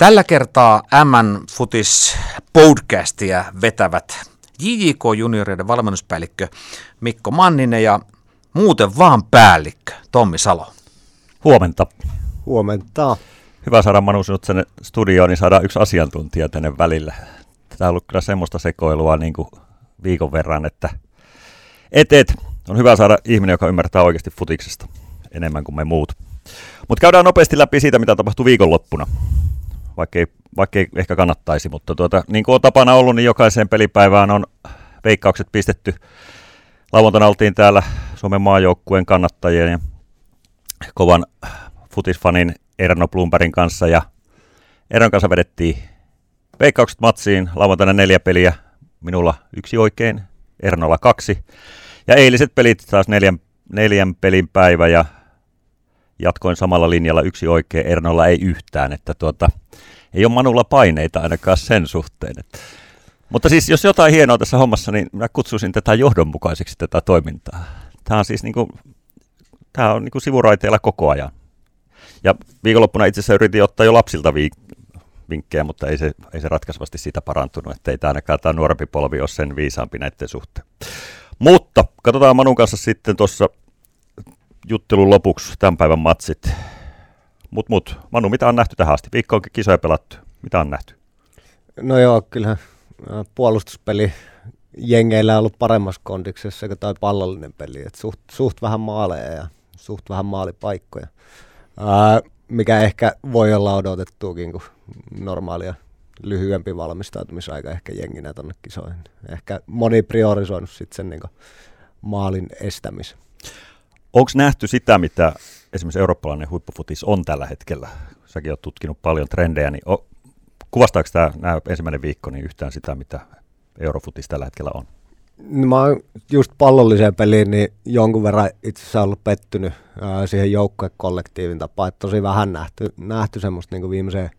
Tällä kertaa MN Futis podcastia vetävät JJK junioreiden valmennuspäällikkö Mikko Manninen ja muuten vaan päällikkö Tommi Salo. Huomenta. Huomenta. Hyvä saada Manu sinut tänne studioon, niin saadaan yksi asiantuntija tänne välille. Tämä on ollut kyllä semmoista sekoilua niin kuin viikon verran, että et, et. on hyvä saada ihminen, joka ymmärtää oikeasti futiksesta enemmän kuin me muut. Mutta käydään nopeasti läpi siitä, mitä tapahtui viikonloppuna vaikkei, vaikkei ehkä kannattaisi, mutta tuota, niin kuin on tapana ollut, niin jokaiseen pelipäivään on veikkaukset pistetty. Lauantaina oltiin täällä Suomen maajoukkueen kannattajien ja kovan futisfanin Erno Blumbergin kanssa ja Ernon kanssa vedettiin veikkaukset matsiin, lauantaina neljä peliä, minulla yksi oikein, Ernolla kaksi. Ja eiliset pelit taas neljän, neljän pelin päivä ja jatkoin samalla linjalla yksi oikein, Ernolla ei yhtään, että tuota, ei ole Manulla paineita ainakaan sen suhteen. Että. Mutta siis jos jotain hienoa tässä hommassa, niin mä kutsuisin tätä johdonmukaiseksi tätä toimintaa. Tämä on siis niin kuin, tämä on niin kuin sivuraiteilla koko ajan. Ja viikonloppuna itse asiassa yritin ottaa jo lapsilta vi- vinkkejä, mutta ei se, ei se ratkaisevasti siitä parantunut, että ei tämä ainakaan tämä nuorempi polvi ole sen viisaampi näiden suhteen. Mutta katsotaan Manun kanssa sitten tuossa juttelun lopuksi tämän päivän matsit. Mut, mut. Manu, mitä on nähty tähän asti? Viikko on kisoja pelattu. Mitä on nähty? No joo, kyllä puolustuspeli jengeillä on ollut paremmassa kondiksessa kuin toi pallollinen peli. Et suht, suht vähän maaleja ja suht vähän maalipaikkoja. Ää, mikä ehkä voi olla odotettuukin kuin normaalia lyhyempi valmistautumisaika ehkä jenginä tuonne kisoihin. Ehkä moni priorisoinut sitten sen niin maalin estämisen. Onko nähty sitä, mitä esimerkiksi eurooppalainen huippufutis on tällä hetkellä? Säkin oot tutkinut paljon trendejä, niin o, kuvastaako tämä nämä ensimmäinen viikko niin yhtään sitä, mitä eurofutis tällä hetkellä on? No, mä oon just pallolliseen peliin niin jonkun verran itse asiassa ollut pettynyt ää, siihen joukkuekollektiivin tapaan, että tosi vähän nähty, nähty semmoista niin viimeisen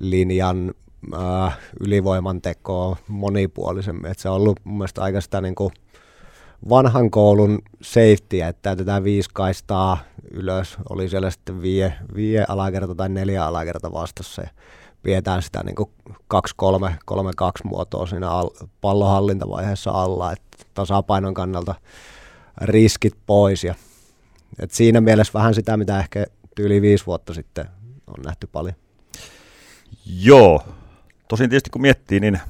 linjan ää, ylivoiman tekoa monipuolisemmin. Et se on ollut mun mielestä aika sitä niin kuin vanhan koulun safety, että täytetään viisi kaistaa ylös, oli siellä sitten vie, vie alakerta tai neljä alakerta vastassa ja pidetään sitä niin 2-3-3-2 muotoa siinä al- pallohallintavaiheessa alla, että tasapainon kannalta riskit pois ja et siinä mielessä vähän sitä, mitä ehkä yli viisi vuotta sitten on nähty paljon. Joo, tosin tietysti kun miettii, niin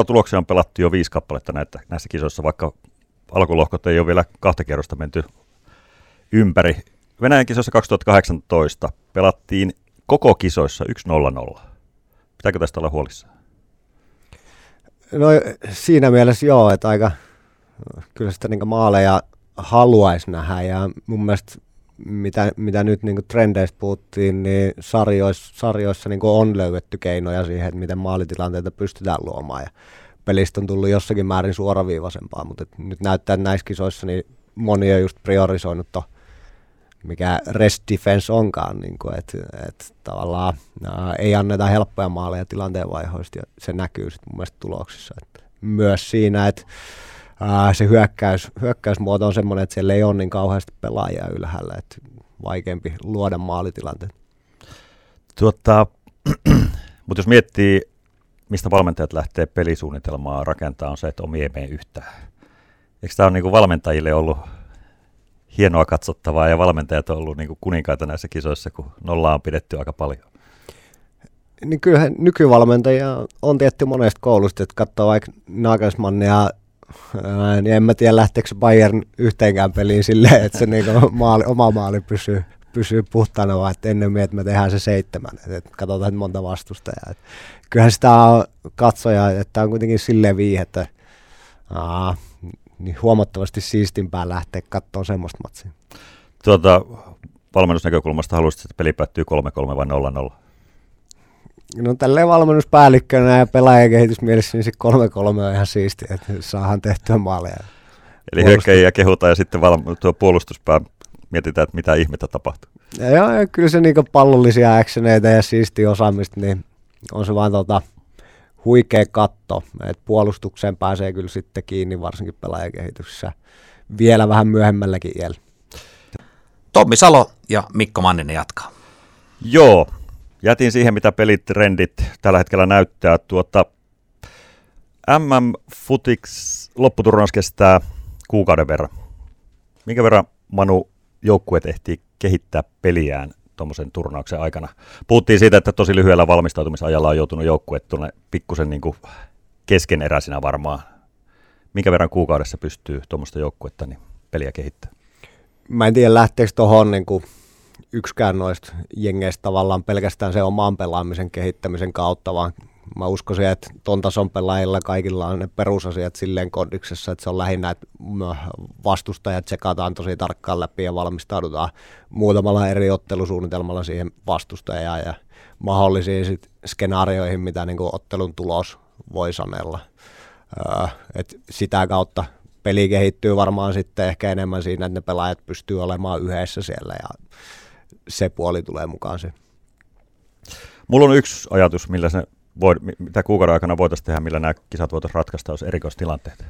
0-0 tuloksia on pelattu jo viisi kappaletta näitä, näissä kisoissa, vaikka alkulohkot ei ole vielä kahta kerrosta menty ympäri. Venäjän kisoissa 2018 pelattiin koko kisoissa 1-0-0. Pitääkö tästä olla huolissaan? No siinä mielessä joo, että aika kyllä sitä niin maaleja haluaisi nähdä ja mun mielestä mitä, mitä nyt niin trendeistä puhuttiin, niin sarjoissa, sarjoissa niin on löydetty keinoja siihen, että miten maalitilanteita pystytään luomaan. Ja pelistä on tullut jossakin määrin suoraviivaisempaa, mutta nyt näyttää, että näissä kisoissa niin moni on just priorisoinut to, mikä rest defense onkaan, niin että, että tavallaan ää, ei anneta helppoja maaleja tilanteen vaihoista ja se näkyy sitten mun mielestä tuloksissa. Että myös siinä, että se hyökkäys, hyökkäysmuoto on semmoinen, että siellä ei ole niin kauheasti pelaajia ylhäällä, että vaikeampi luoda maalitilanteet. Tuota, mutta jos miettii mistä valmentajat lähtee pelisuunnitelmaa rakentaa, on se, että omi ei yhtään. Eikö tämä ole niin valmentajille ollut hienoa katsottavaa ja valmentajat on ollut niin kuninkaita näissä kisoissa, kun nolla on pidetty aika paljon? Niin kyllähän nykyvalmentajia on tietty monesta koulusta, että katsoo vaikka Nagelsmannia niin en mä tiedä lähteekö Bayern yhteenkään peliin silleen, että se niinku maali, oma maali pysyy pysyä puhtaana, vaan että ennen että me tehdään se seitsemän, että, että katsotaan että monta vastustajaa. Että kyllähän sitä on katsoja, että on kuitenkin silleen viihettä, aa, niin huomattavasti siistimpää lähteä katsoa semmoista matsia. Tuota, valmennusnäkökulmasta haluaisit, että peli päättyy 3-3 vai 0-0? No tälleen valmennuspäällikkönä ja pelaajakehitysmielessä niin se 3-3 on ihan siisti, että saadaan tehtyä maaleja. Eli hyökkäjiä kehutaan ja sitten valm- tuo puolustuspää mietitään, että mitä ihmettä tapahtuu. Ja joo, ja kyllä se niinku pallollisia actioneita ja siisti osaamista, niin on se vaan tota, huikea katto, että puolustukseen pääsee kyllä sitten kiinni, varsinkin pelaajakehityksessä, vielä vähän myöhemmälläkin iällä. Tommi Salo ja Mikko Manninen jatkaa. Joo, Jätin siihen, mitä pelitrendit tällä hetkellä näyttää. Tuota, MM Futix lopputurnaus kestää kuukauden verran. Minkä verran Manu joukkueet ehtii kehittää peliään tuommoisen turnauksen aikana? Puhuttiin siitä, että tosi lyhyellä valmistautumisajalla on joutunut joukkueet tuonne pikkusen niin keskeneräisinä varmaan. Minkä verran kuukaudessa pystyy tuommoista joukkuetta niin peliä kehittämään? Mä en tiedä lähteekö tuohon niin yksikään noista jengeistä tavallaan pelkästään se oman pelaamisen kehittämisen kautta, vaan mä uskoisin, että ton tason pelaajilla kaikilla on ne perusasiat silleen kondiksessa, että se on lähinnä, että vastustajat tsekataan tosi tarkkaan läpi ja valmistaudutaan muutamalla eri ottelusuunnitelmalla siihen vastustajaan ja mahdollisiin sit skenaarioihin, mitä niin ottelun tulos voi sanella. Öö, et sitä kautta peli kehittyy varmaan sitten ehkä enemmän siinä, että ne pelaajat pystyy olemaan yhdessä siellä ja se puoli tulee mukaan se. Mulla on yksi ajatus, millä se voi, mitä kuukauden aikana voitaisiin tehdä, millä nämä kisat voitaisiin ratkaista, jos erikoistilanteet.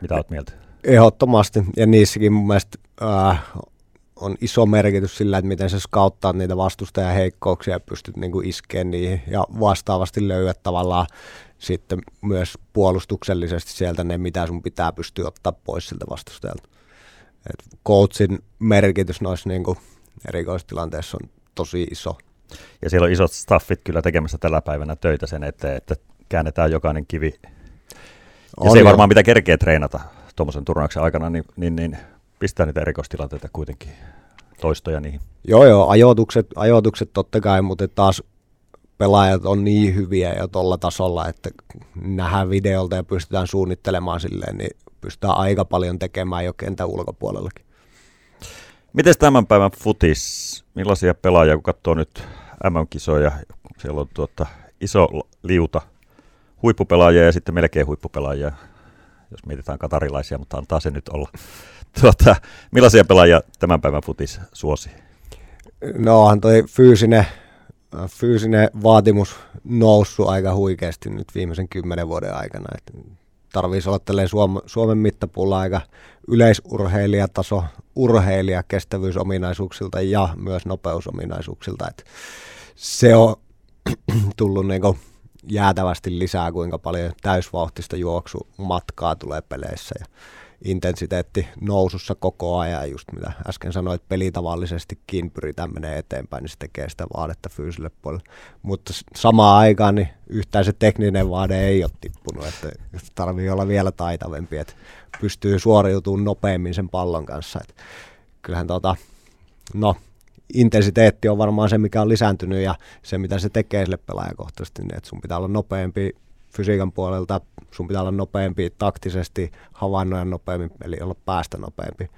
Mitä olet mieltä? Ehdottomasti, ja niissäkin mun mielestä äh, on iso merkitys sillä, että miten sä skauttaa niitä vastustajan heikkouksia ja pystyt niinku iskeen niihin, ja vastaavasti löydät tavallaan sitten myös puolustuksellisesti sieltä ne, mitä sun pitää pystyä ottaa pois siltä vastustajalta. Et coachin merkitys noissa niinku erikoistilanteissa on tosi iso. Ja siellä on isot staffit kyllä tekemässä tällä päivänä töitä sen eteen, että käännetään jokainen kivi. Ja on se ei varmaan mitä kerkeä treenata tuommoisen turnauksen aikana, niin, niin, niin pistää niitä erikoistilanteita kuitenkin toistoja niihin. Joo, joo, ajoitukset, ajoitukset totta kai, mutta taas pelaajat on niin hyviä jo tuolla tasolla, että nähdään videolta ja pystytään suunnittelemaan silleen, niin pystytään aika paljon tekemään jo kentän ulkopuolellakin. Miten tämän päivän futis, millaisia pelaajia, kun katsoo nyt MM-kisoja, siellä on tuota, iso liuta huippupelaajia ja sitten melkein huippupelaajia, jos mietitään katarilaisia, mutta antaa se nyt olla. Tuota, millaisia pelaajia tämän päivän futis suosi? No onhan toi fyysinen, fyysinen vaatimus noussut aika huikeasti nyt viimeisen kymmenen vuoden aikana. Et tarvitsisi olla Suom- Suomen mittapuulla aika yleisurheilijataso, urheilija kestävyysominaisuuksilta ja myös nopeusominaisuuksilta. Et se on tullut niinku jäätävästi lisää, kuinka paljon täysvauhtista juoksumatkaa tulee peleissä. Ja intensiteetti nousussa koko ajan, just mitä äsken sanoit, pelitavallisestikin pyritään menee eteenpäin, niin se tekee sitä vaadetta fyysille puolelle. Mutta samaan aikaan niin yhtään se tekninen vaade ei ole tippunut, että tarvii olla vielä taitavempi, että pystyy suoriutumaan nopeammin sen pallon kanssa. Että kyllähän tota, no, intensiteetti on varmaan se, mikä on lisääntynyt ja se, mitä se tekee sille pelaajakohtaisesti, niin että sun pitää olla nopeampi fysiikan puolelta, sun pitää olla nopeampi taktisesti, havainnoida nopeammin, eli olla päästä nopeampi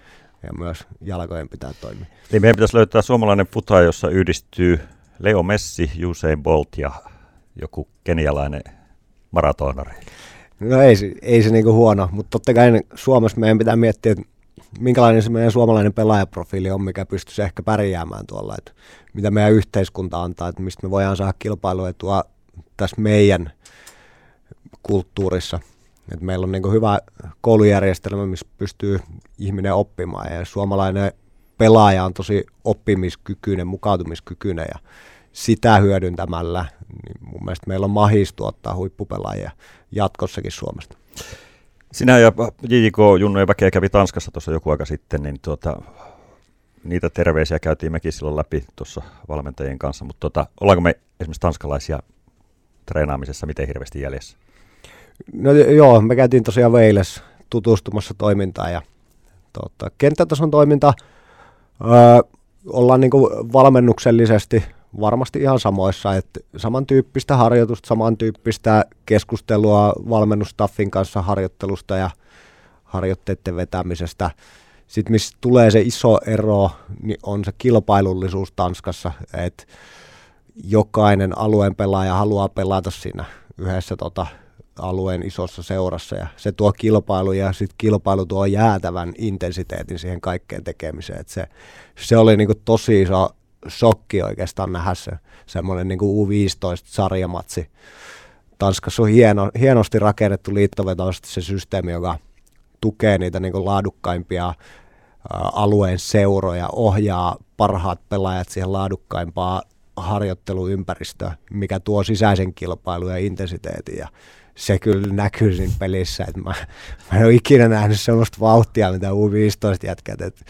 ja myös jalkojen pitää toimia. Eli meidän pitäisi löytää suomalainen futa, jossa yhdistyy Leo Messi, Usain Bolt ja joku kenialainen maratonari. No ei, ei se niinku huono, mutta totta kai Suomessa meidän pitää miettiä, että minkälainen se meidän suomalainen pelaajaprofiili on, mikä pystyisi ehkä pärjäämään tuolla, että mitä meidän yhteiskunta antaa, että mistä me voidaan saada kilpailuetua tässä meidän kulttuurissa. Et meillä on niin hyvä koulujärjestelmä, missä pystyy ihminen oppimaan ja suomalainen pelaaja on tosi oppimiskykyinen, mukautumiskykyinen ja sitä hyödyntämällä, niin mun mielestä meillä on mahis tuottaa huippupelaajia jatkossakin Suomesta. Sinä ja JJK Junno ja Väkeä kävi Tanskassa tuossa joku aika sitten, niin tuota, niitä terveisiä käytiin mekin silloin läpi tuossa valmentajien kanssa, mutta tuota, ollaanko me esimerkiksi tanskalaisia treenaamisessa miten hirveästi jäljessä? No joo, me käytiin tosiaan Veiles tutustumassa toimintaan ja tota, kenttätason toiminta öö, ollaan niinku valmennuksellisesti varmasti ihan samoissa, että samantyyppistä harjoitusta, samantyyppistä keskustelua valmennustaffin kanssa harjoittelusta ja harjoitteiden vetämisestä. Sitten missä tulee se iso ero, niin on se kilpailullisuus Tanskassa, että jokainen alueen pelaaja haluaa pelata siinä yhdessä tota, alueen isossa seurassa ja se tuo kilpailu ja sitten kilpailu tuo jäätävän intensiteetin siihen kaikkeen tekemiseen. Et se, se oli niinku tosi iso shokki oikeastaan nähdä se semmoinen niinku U15-sarjamatsi. Tanskassa on hieno, hienosti rakennettu liittovetoisesti se systeemi, joka tukee niitä niinku laadukkaimpia alueen seuroja, ohjaa parhaat pelaajat siihen laadukkaimpaan harjoitteluympäristö, mikä tuo sisäisen kilpailun ja intensiteetin. Ja se kyllä näkyy siinä pelissä. Että mä, mä en ole ikinä nähnyt sellaista vauhtia, mitä U15 jätkät, että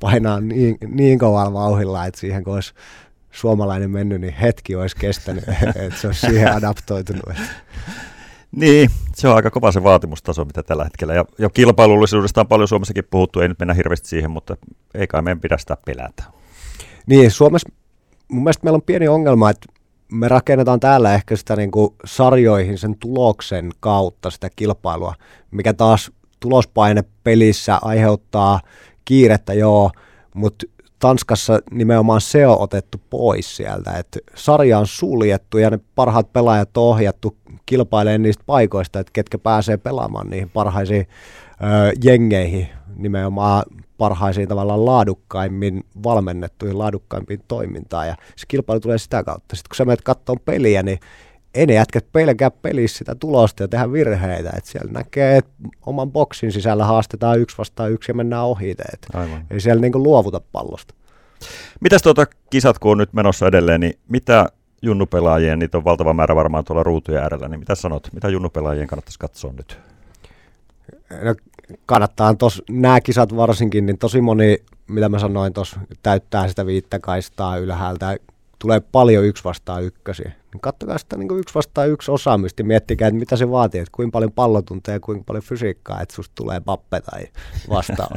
painaa niin, niin kovalla vauhilla, että siihen kun olisi suomalainen mennyt, niin hetki olisi kestänyt, että se olisi siihen adaptoitunut. Niin, se on aika kova se vaatimustaso, mitä tällä hetkellä. Ja, ja kilpailullisuudesta on paljon Suomessakin puhuttu, ei nyt mennä hirveästi siihen, mutta ei kai meidän pidä sitä pelätä. Niin, Suomessa mun mielestä meillä on pieni ongelma, että me rakennetaan täällä ehkä sitä niin kuin sarjoihin sen tuloksen kautta sitä kilpailua, mikä taas tulospaine pelissä aiheuttaa kiirettä, joo, mutta Tanskassa nimenomaan se on otettu pois sieltä, että sarja on suljettu ja ne parhaat pelaajat on ohjattu kilpailemaan niistä paikoista, että ketkä pääsee pelaamaan niihin parhaisiin ö, jengeihin, nimenomaan parhaisiin tavallaan laadukkaimmin valmennettuihin, laadukkaimpiin toimintaan ja se kilpailu tulee sitä kautta. Sitten kun sä menet katsomaan peliä, niin ei ne jätkät pelkää pelissä sitä tulosta ja tehdä virheitä. Et siellä näkee, että oman boksin sisällä haastetaan yksi vastaan yksi ja mennään ohi. Aivan. Ei siellä niinku luovuta pallosta. Mitäs tuota kisat, kun on nyt menossa edelleen, niin mitä junnupelaajien, niitä on valtava määrä varmaan tuolla ruutujen äärellä, niin mitä sanot, mitä junnupelaajien kannattaisi katsoa nyt? No, kannattaa tos, nämä kisat varsinkin, niin tosi moni, mitä mä sanoin tuossa, täyttää sitä viittä kaistaa ylhäältä tulee paljon yksi vastaan ykkösiä. Niin kattokaa sitä niin yksi vastaan yksi osaamista ja miettikää, että mitä se vaatii, että kuinka paljon pallotunteja ja kuinka paljon fysiikkaa, että susta tulee pappe tai vastaava.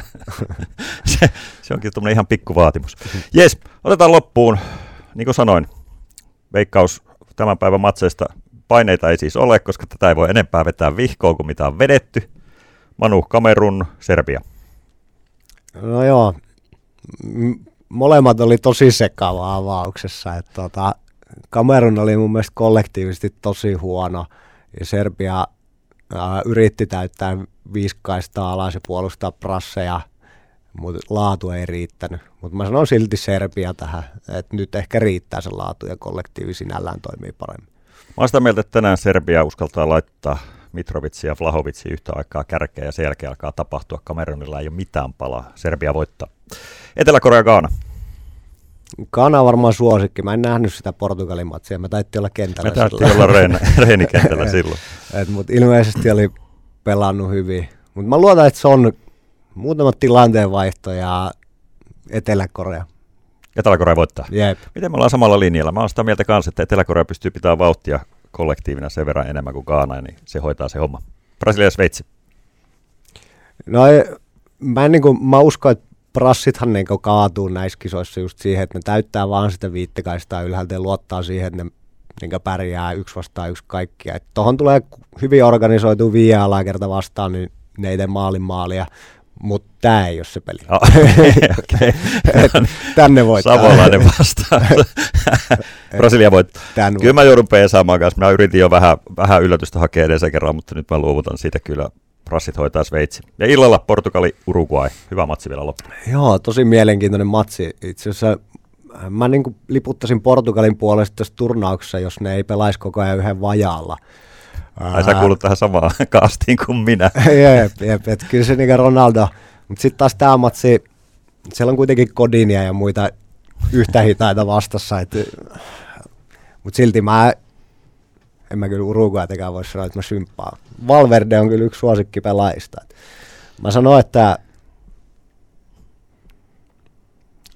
se, se onkin tuommoinen ihan pikku vaatimus. Jes, otetaan loppuun. Niin kuin sanoin, veikkaus tämän päivän matseista paineita ei siis ole, koska tätä ei voi enempää vetää vihkoon kuin mitä on vedetty. Manu, Kamerun, Serbia. No joo, molemmat oli tosi sekava avauksessa. Että tota, Kamerun oli mun mielestä kollektiivisesti tosi huono ja Serbia ää, yritti täyttää viiskaista alas ja puolustaa prasseja, mutta laatu ei riittänyt. Mutta mä sanon silti Serbia tähän, että nyt ehkä riittää se laatu ja kollektiivi sinällään toimii paremmin. Mä oon sitä mieltä, että tänään Serbia uskaltaa laittaa Mitrovitsi ja Vlahovitsi yhtä aikaa kärkeä ja sen jälkeen alkaa tapahtua. Kamerunilla ei ole mitään palaa. Serbia voittaa. Etelä-Korea Gaana. Gaana on varmaan suosikki. Mä en nähnyt sitä Portugalin matsia. Mä taittiin olla kentällä Me taittiin olla reen, reenikentällä silloin. Mutta ilmeisesti oli pelannut hyvin. Mutta mä luotan, että se on muutama tilanteenvaihto ja Etelä-Korea. Etelä-Korea voittaa. Jep. Miten me ollaan samalla linjalla? Mä oon sitä mieltä kanssa, että Etelä-Korea pystyy pitämään vauhtia kollektiivina sen verran enemmän kuin Gaana, niin se hoitaa se homma. Brasilia ja Sveitsi. No mä, en, niin kuin, mä uskon, että prassithan niin kaatuu näissä kisoissa just siihen, että ne täyttää vaan sitä viittekaistaa ylhäältä ja luottaa siihen, että ne niin pärjää yksi vastaan yksi kaikkia. Tuohon tulee hyvin organisoitu viie kerta vastaan, niin ne ei tee maalin maalia, mutta tämä ei ole se peli. Oh, okay. Tänne voittaa. Savolainen vastaan. Brasilia voittaa. Kyllä mä joudun peesaamaan kanssa. Mä yritin jo vähän, vähän yllätystä hakea edessä kerran, mutta nyt mä luovutan siitä kyllä Rassit hoitaa Sveitsi. Ja illalla Portugali, Uruguay. Hyvä matsi vielä loppu. Joo, tosi mielenkiintoinen matsi. Itse asiassa mä niin liputtasin Portugalin puolesta tässä turnauksessa, jos ne ei pelaisi koko ajan yhden vajaalla. Ai sä kuulut tähän samaan kaastiin kuin minä. jep, jep, että kyllä se niin Ronaldo. Mutta sitten taas tämä matsi, siellä on kuitenkin Kodinia ja muita yhtä hitaita vastassa. Mutta silti mä en mä kyllä Uruguaytekään voi sanoa, että mä symppaan. Valverde on kyllä yksi suosikki pelaajista. Mä sanoin, että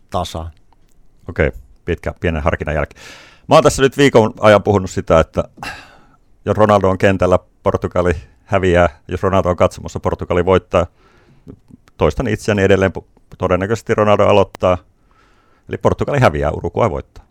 tasa. Okei, okay. pitkä, pienen harkinnan jälkeen. Mä oon tässä nyt viikon ajan puhunut sitä, että jos Ronaldo on kentällä, Portugali häviää. Jos Ronaldo on katsomassa, Portugali voittaa. Toistan itseäni edelleen, todennäköisesti Ronaldo aloittaa. Eli Portugali häviää, Uruguay voittaa.